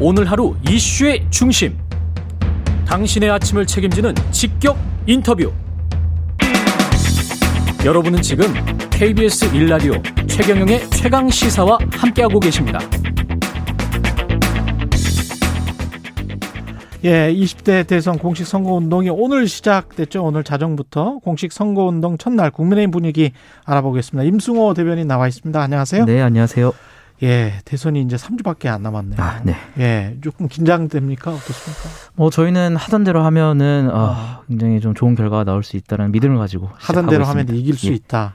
오늘 하루 이슈의 중심. 당신의 아침을 책임지는 직격 인터뷰. 여러분은 지금 KBS 일라디오 최경영의 최강 시사와 함께하고 계십니다. 예, 20대 대선 공식 선거운동이 오늘 시작됐죠. 오늘 자정부터 공식 선거운동 첫날 국민의힘 분위기 알아보겠습니다. 임승호 대변인 나와 있습니다. 안녕하세요. 네, 안녕하세요. 예, 대선이 이제 3주밖에 안 남았네요. 아, 네. 예, 조금 긴장됩니까? 어떻습니까? 뭐 저희는 하던 대로 하면은 아, 굉장히 좀 좋은 결과가 나올 수 있다는 믿음을 가지고 하던 대로 있습니다. 하면 이길 수 예. 있다.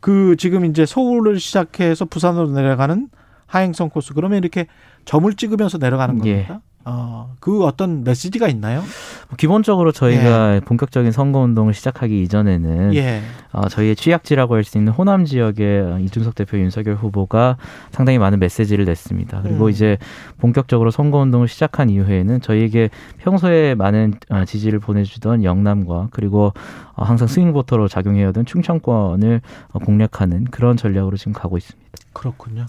그 지금 이제 서울을 시작해서 부산으로 내려가는 하행성 코스 그러면 이렇게 점을 찍으면서 내려가는 예. 겁니까? 어, 그 어떤 메시지가 있나요? 뭐 기본적으로 저희가 본격적인 선거 운동을 시작하기 이전에는 예. 어, 저희의 취약지라고 할 수 있는 호남 지역의 이준석 대표, 윤석열 후보가 상당히 많은 메시지를 냈습니다. 그리고 음. 이제 본격적으로 선거 운동을 시작한 이후에는 저희에게 평소에 많은 어, 지지를 보내주던 영남과 그리고 어, 항상 스윙보터로 작용해오던 충청권을 어, 공략하는 그런 전략으로 지금 가고 있습니다. 그렇군요.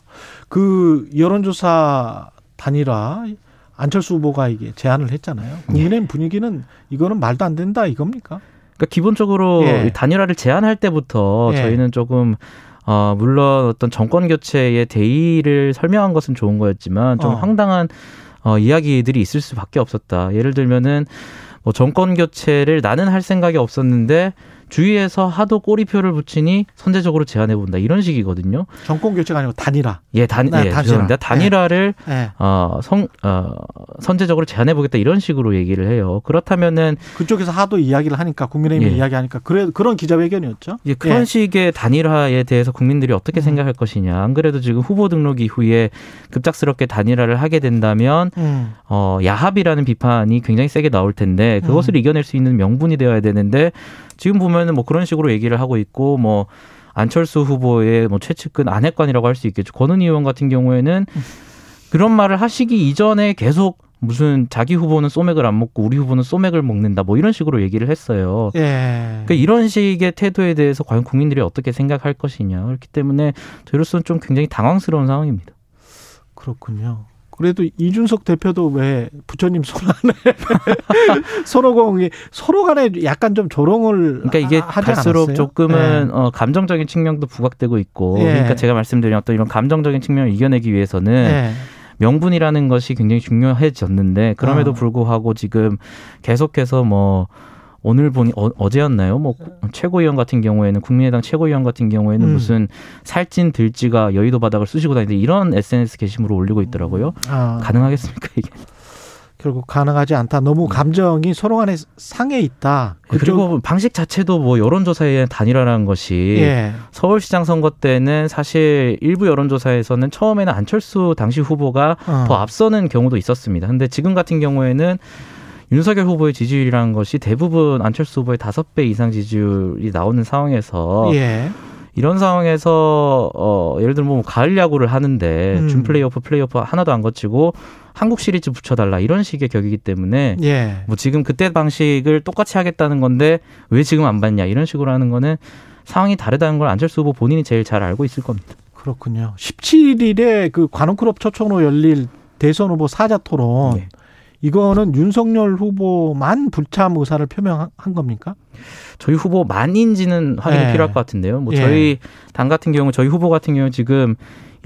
그 여론조사 단일화 안철수 후보가 이게 제안을 했잖아요. 국민의힘 분위기는 이거는 말도 안 된다 이겁니까? 그러니까 기본적으로 예. 이 단일화를 제안할 때부터 예. 저희는 조금 어 물론 어떤 정권 교체의 대의를 설명한 것은 좋은 거였지만 좀 어. 황당한 어 이야기들이 있을 수밖에 없었다. 예를 들면은 뭐 정권 교체를 나는 할 생각이 없었는데 주위에서 하도 꼬리표를 붙이니 선제적으로 제안해 본다 이런 식이거든요. 정권 교체가 아니고 단일화. 예, 단, 네, 예, 단일화. 죄송합니다. 단일화를 예. 어, 성, 어, 선제적으로 제안해 보겠다 이런 식으로 얘기를 해요. 그렇다면은 그쪽에서 하도 이야기를 하니까 국민의힘이 예. 이야기하니까 그래 그런 기자회견이었죠. 이제 그런 예. 식의 단일화에 대해서 국민들이 어떻게 음. 생각할 것이냐. 안 그래도 지금 후보 등록 이후에 급작스럽게 단일화를 하게 된다면 음. 어, 야합이라는 비판이 굉장히 세게 나올 텐데 그것을 음. 이겨낼 수 있는 명분이 되어야 되는데 지금 보면은 뭐 그런 식으로 얘기를 하고 있고 뭐 안철수 후보의 뭐 최측근 안핵관이라고 할 수 있겠죠. 권은희 의원 같은 경우에는 그런 말을 하시기 이전에 계속 무슨 자기 후보는 소맥을 안 먹고 우리 후보는 소맥을 먹는다 뭐 이런 식으로 얘기를 했어요. 예. 그러니까 이런 식의 태도에 대해서 과연 국민들이 어떻게 생각할 것이냐 그렇기 때문에 저희로서는 좀 굉장히 당황스러운 상황입니다. 그렇군요. 그래도 이준석 대표도 왜 부처님 손 안에 손오공이 서로 간에 약간 좀 조롱을 그러니까 이게 갈수록 않았어요? 조금은 예. 어, 감정적인 측면도 부각되고 있고 예. 그러니까 제가 말씀드린 어떤 이런 감정적인 측면을 이겨내기 위해서는 예. 명분이라는 것이 굉장히 중요해졌는데 그럼에도 어. 불구하고 지금 계속해서 뭐 오늘 보니 어, 제였나요뭐 최고위원 같은 경우에는 국민의당 최고위원 같은 경우에는 음. 무슨 살찐 들쥐가 여의도 바닥을 쑤시고 다니는데 이런 SNS 게시물을 올리고 있더라고요. 아, 가능하겠습니까 이게? 결국 가능하지 않다. 너무 감정이 서로 간에 상해 있다. 그리고 방식 자체도 뭐 여론조사의 단일화라는 것이 예. 서울시장 선거 때는 사실 일부 여론조사에서는 처음에는 안철수 당시 후보가 어. 더 앞서는 경우도 있었습니다. 근데 지금 같은 경우에는 윤석열 후보의 지지율이라는 것이 대부분 안철수 후보의 다섯 배 이상 지지율이 나오는 상황에서 예. 이런 상황에서 어 예를 들면 뭐 가을 야구를 하는데 음. 준 플레이오프 플레이오프 하나도 안 거치고 한국 시리즈 붙여달라 이런 식의 격이기 때문에 예. 뭐 지금 그때 방식을 똑같이 하겠다는 건데 왜 지금 안 받냐 이런 식으로 하는 거는 상황이 다르다는 걸 안철수 후보 본인이 제일 잘 알고 있을 겁니다. 그렇군요. 17일에 그 관훈클럽 초청으로 열릴 대선 후보 사자 토론 예. 이거는 윤석열 후보만 불참 의사를 표명한 겁니까? 저희 후보 만인지는 확인이 예. 필요할 것 같은데요. 뭐 예. 저희 당 같은 경우 저희 후보 같은 경우 지금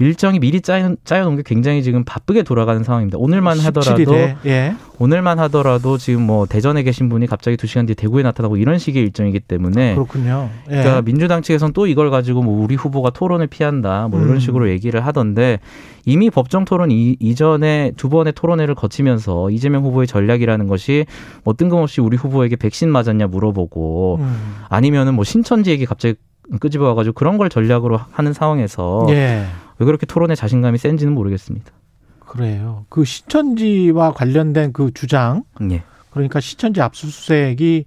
일정이 미리 짜여, 짜여놓은 게 굉장히 지금 바쁘게 돌아가는 상황입니다. 오늘만 하더라도 17일에 예. 오늘만 하더라도 지금 뭐 대전에 계신 분이 갑자기 두 시간 뒤에 대구에 나타나고 이런 식의 일정이기 때문에 그렇군요. 예. 그러니까 민주당 측에서는 또 이걸 가지고 뭐 우리 후보가 토론을 피한다 뭐 이런 음. 식으로 얘기를 하던데 이미 법정 토론 이, 이전에 두 번의 토론회를 거치면서 이재명 후보의 전략이라는 것이 뭐 뜬금없이 우리 후보에게 백신 맞았냐 물어보고 음. 아니면은 뭐 신천지 얘기 갑자기 끄집어 와가지고 그런 걸 전략으로 하는 상황에서 예. 왜 그렇게 토론에 자신감이 센지는 모르겠습니다. 그래요. 그 시천지와 관련된 그 주장 예. 그러니까 시천지 압수수색이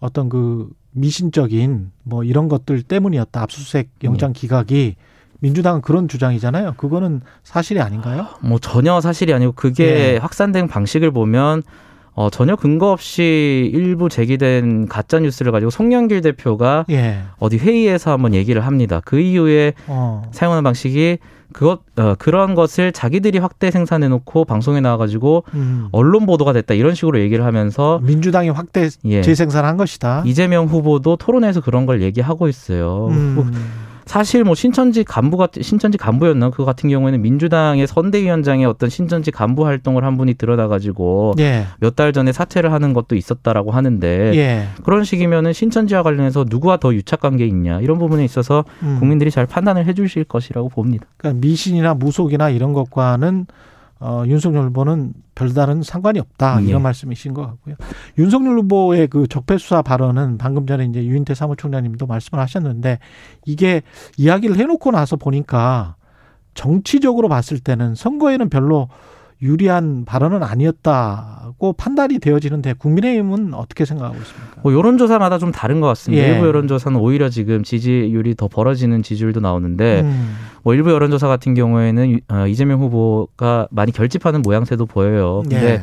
어떤 그 미신적인 뭐 이런 것들 때문이었다. 압수수색 영장 기각이 민주당은 그런 주장이잖아요. 그거는 사실이 아닌가요? 뭐 전혀 사실이 아니고 그게 예. 확산된 방식을 보면 어, 전혀 근거 없이 일부 제기된 가짜 뉴스를 가지고 송영길 대표가 예. 어디 회의에서 한번 얘기를 합니다. 그 이후에 어. 사용하는 방식이 그것 어, 그런 것을 자기들이 확대 생산해 놓고 방송에 나와 가지고 음. 언론 보도가 됐다 이런 식으로 얘기를 하면서 민주당이 확대 예. 재생산한 것이다. 이재명 후보도 토론에서 그런 걸 얘기하고 있어요. 뭐 음. 사실 뭐 신천지 간부 같 신천지 간부였나 그 같은 경우에는 민주당의 선대위원장의 어떤 신천지 간부 활동을 한 분이 드러나 가지고 예. 몇달 전에 사퇴를 하는 것도 있었다라고 하는데 예. 그런 식이면은 신천지와 관련해서 누구와 더 유착 관계 있냐 이런 부분에 있어서 음. 국민들이 잘 판단을 해주실 것이라고 봅니다. 그러니까 미신이나 무속이나 이런 것과는 어, 윤석열 후보는 별다른 상관이 없다 이런 예. 말씀이신 것 같고요. 윤석열 후보의 그 적폐 수사 발언은 방금 전에 이제 유인태 사무총장님도 말씀을 하셨는데 이게 이야기를 해놓고 나서 보니까 정치적으로 봤을 때는 선거에는 별로 유리한 발언은 아니었다고 판단이 되어지는데 국민의힘은 어떻게 생각하고 있습니까? 뭐 여론조사마다 좀 다른 것 같습니다. 예. 일부 여론조사는 오히려 지금 지지율이 더 벌어지는 지지율도 나오는데 음. 뭐 일부 여론조사 같은 경우에는 유- 어, 이재명 후보가 많이 결집하는 모양새도 보여요. 근데 예.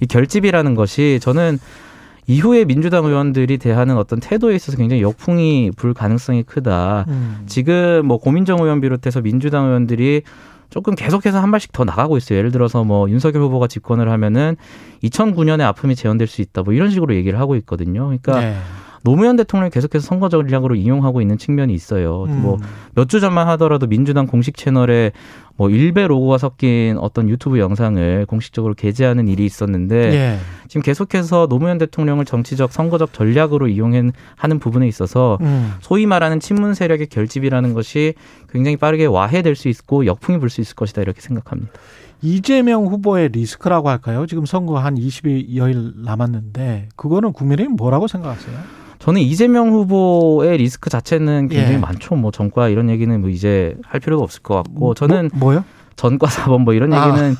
이 결집이라는 것이 저는 이후에 민주당 의원들이 대하는 어떤 태도에 있어서 굉장히 역풍이 불 가능성이 크다. 음. 지금 뭐 고민정 의원 비롯해서 민주당 의원들이 조금 계속해서 한 발씩 더 나가고 있어요. 예를 들어서 뭐 윤석열 후보가 집권을 하면은 2009년에 아픔이 재현될 수 있다. 뭐 이런 식으로 얘기를 하고 있거든요. 그러니까 네. 노무현 대통령이 계속해서 선거 전략으로 이용하고 있는 측면이 있어요. 음. 뭐몇 주 전만 하더라도 민주당 공식 채널에 뭐 일베 로고가 섞인 어떤 유튜브 영상을 공식적으로 게재하는 일이 있었는데 예. 지금 계속해서 노무현 대통령을 정치적 선거적 전략으로 이용하는 부분에 있어서 음. 소위 말하는 친문 세력의 결집이라는 것이 굉장히 빠르게 와해될 수 있고 역풍이 불 수 있을 것이다 이렇게 생각합니다. 이재명 후보의 리스크라고 할까요? 지금 선거 한 20여일 남았는데 그거는 국민의힘 뭐라고 생각하세요? 저는 이재명 후보의 리스크 자체는 굉장히 예. 많죠. 뭐 전과 이런 얘기는 뭐 이제 할 필요도 없을 것 같고 저는 뭐, 요 전과 사범 뭐 이런 아. 얘기는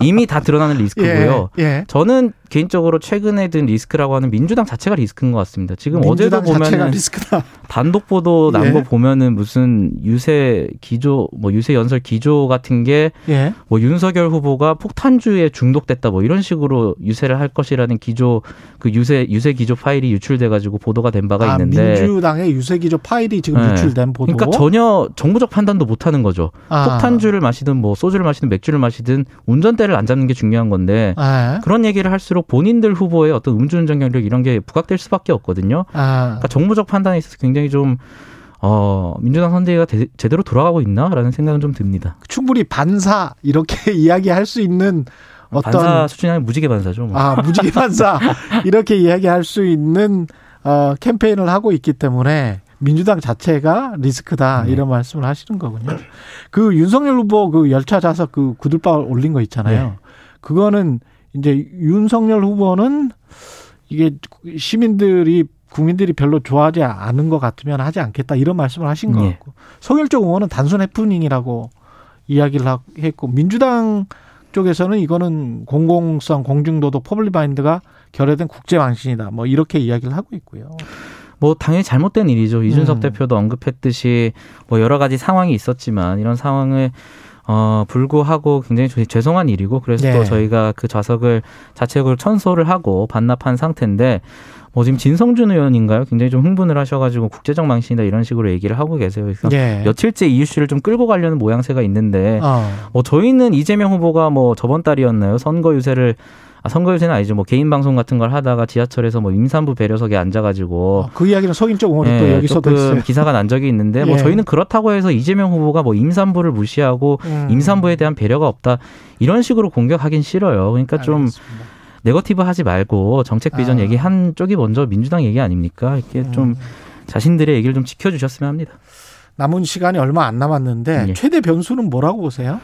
이미 다 드러나는 리스크고요. 예. 예. 저는 개인적으로 최근에 든 리스크라고 하는 민주당 자체가 리스크인 것 같습니다. 지금 어제도 보면은 리스크다. 단독 보도 난 예. 거 보면은 무슨 유세 기조 뭐 유세 연설 기조 같은 게 예. 뭐 윤석열 후보가 폭탄주에 중독됐다 뭐 이런 식으로 유세를 할 것이라는 기조 그 유세 유세 기조 파일이 유출돼 가지고 보도가 된 바가 아, 있는데 민주당의 유세 기조 파일이 지금 네. 유출된 보도. 그러니까 전혀 정부적 판단도 못 하는 거죠. 아. 폭탄주를 마시든 뭐 소주를 마시든 맥주를 마시든 운전 대를 안 잡는 게 중요한 건데 아. 그런 얘기를 할수록 본인들 후보의 어떤 음주운전 경력 이런 게 부각될 수밖에 없거든요. 아. 그러니까 정부적 판단에 있어서 굉장히 좀 어, 민주당 선대위가 대- 제대로 돌아가고 있나라는 생각은 좀 듭니다. 충분히 반사 이렇게 이야기할 수 있는 어떤 반사 수준이 아니라 무지개 반사죠. 뭐. 아 무지개 반사 이렇게 이야기할 수 있는 어, 캠페인을 하고 있기 때문에 민주당 자체가 리스크다 네. 이런 말씀을 하시는 거군요. 그 윤석열 후보 그 열차 좌석 그 구둣발 올린 거 있잖아요. 네. 그거는 이제 윤석열 후보는 이게 시민들이 국민들이 별로 좋아하지 않은 것 같으면 하지 않겠다 이런 말씀을 하신 것 예. 같고 송일정 의원은 단순 해프닝이라고 이야기를 하- 했고 민주당 쪽에서는 이거는 공공성 공중도덕 public mind가 결여된 국제 망신이다 뭐 이렇게 이야기를 하고 있고요. 뭐 당연히 잘못된 일이죠. 이준석 음. 대표도 언급했듯이 뭐 여러 가지 상황이 있었지만 이런 상황을 어 불구하고 굉장히 죄- 죄송한 일이고 그래서 네. 또 저희가 그 좌석을 자책을 천소를 하고 반납한 상태인데 뭐 지금 진성준 의원인가요? 굉장히 좀 흥분을 하셔가지고 국제적 망신이다 이런 식으로 얘기를 하고 계세요. 그래서 예. 며칠째 이 이슈를 좀 끌고 가려는 모양새가 있는데 어. 뭐 저희는 이재명 후보가 뭐 저번 달이었나요? 선거 유세를 아 선거 유세는 아니죠. 뭐 개인 방송 같은 걸 하다가 지하철에서 뭐 임산부 배려석에 앉아가지고 어, 그 이야기는 송일정 의원이 또 예, 여기서도 조금. 기사가 난 적이 있는데 뭐 예. 저희는 그렇다고 해서 이재명 후보가 뭐 임산부를 무시하고 음. 임산부에 대한 배려가 없다 이런 식으로 공격하긴 싫어요. 그러니까 좀 알겠습니다. 네거티브 하지 말고 정책 비전 아. 얘기 한 쪽이 먼저 민주당 얘기 아닙니까? 이렇게 좀 음. 자신들의 얘기를 좀 지켜주셨으면 합니다. 남은 시간이 얼마 안 남았는데 예. 최대 변수는 뭐라고 보세요?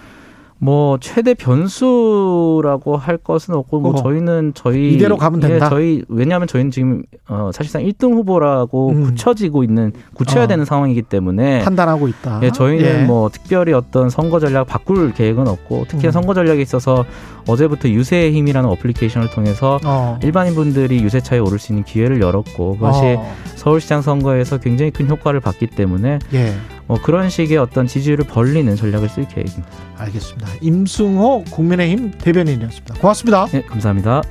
뭐 최대 변수라고 할 것은 없고 뭐 어. 저희는 저희 이대로 가면 된다? 예, 저희 왜냐하면 저희는 지금 어 사실상 1등 후보라고 음. 굳혀지고 있는 굳혀야 어. 되는 상황이기 때문에 판단하고 있다. 예, 저희는 예. 뭐 특별히 어떤 선거 전략 바꿀 계획은 없고 특히 음. 선거 전략에 있어서 어제부터 유세의 힘이라는 어플리케이션을 통해서 어. 일반인 분들이 유세차에 오를 수 있는 기회를 열었고 그것이 어. 서울시장 선거에서 굉장히 큰 효과를 봤기 때문에 예. 뭐 그런 식의 어떤 지지율을 벌리는 전략을 쓸 계획입니다. 알겠습니다. 임승호 국민의힘 대변인이었습니다. 고맙습니다. 네, 감사합니다.